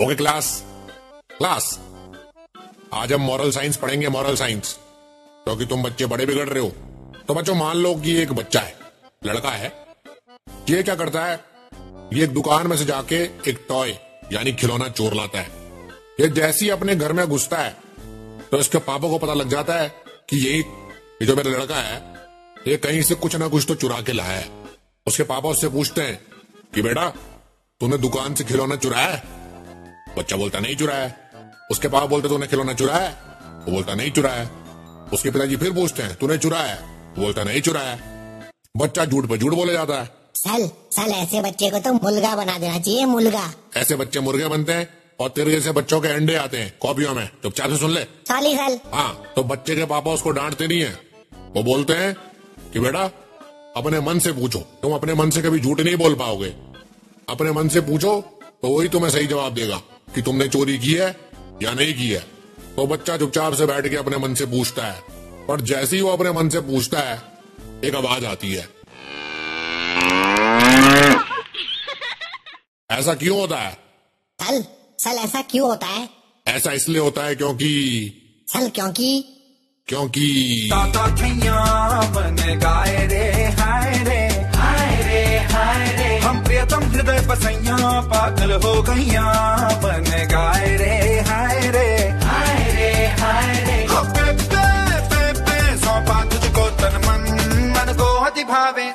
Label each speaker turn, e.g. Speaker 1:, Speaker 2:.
Speaker 1: Okay class class आज हम moral science पढ़ेंगे मॉरल साइंस क्योंकि तुम बच्चे बड़े बिगड़ रहे हो। तो बच्चों, मान लो कि एक बच्चा है, लड़का है। ये क्या करता है? ये एक दुकान में से जाके एक टॉय यानी खिलौना चोर लाता है। ये जैसे ही अपने घर में घुसता है तो इसके पापा को पता लग जाता है कि ये ये जो मेरा लड़का है, ये कहीं से कुछ ना कुछ तो चुरा के लाया है। उसके पापा उससे पूछते हैं कि बेटा, तूने दुकान से खिलौना चुराया है? बच्चा बोलता नहीं चुराया है? उसके पापा बोलते तूने खिलौना चुराया है? वो बोलता नहीं चुराया है। उसके पिताजी फिर पूछते हैं तूने चुराया है? बोलता नहीं चुराया है। बच्चा झूठ पे झूठ बोले जाता है।
Speaker 2: सल सल ऐसे बच्चे को तो मुलगा बना देना चाहिए मुलगा।
Speaker 1: ऐसे बच्चे मुर्गे बनते हैं और तेरे जैसे बच्चों के अंडे आते हैं कॉपियों में। चुपचाप से सुन ले।
Speaker 2: सॉरी सल।
Speaker 1: हाँ तो बच्चे के पापा उसको डांटते नहीं है। वो बोलते हैं कि बेटा अपने मन से पूछो। तुम अपने मन से कभी झूठ नहीं बोल पाओगे। अपने मन से पूछो तो वही तुम्हें सही जवाब देगा। कि तुमने चोरी की है या नहीं की है? तो बच्चा चुपचाप से बैठ के अपने मन से पूछता है। पर जैसे ही वो अपने मन से पूछता है एक आवाज़ आती है। ऐसा क्यों होता है?
Speaker 2: सल सल ऐसा क्यों होता है?
Speaker 1: ऐसा इसलिए होता है क्योंकि
Speaker 2: सल क्योंकि?
Speaker 1: क्योंकि
Speaker 3: गाए रे हाय बसैया पागल हो गैया बन गाय रे हाय रे। हाय रे हाय रे। पे पे पे पे सौंपा तुझको तन मन मन को अति भावे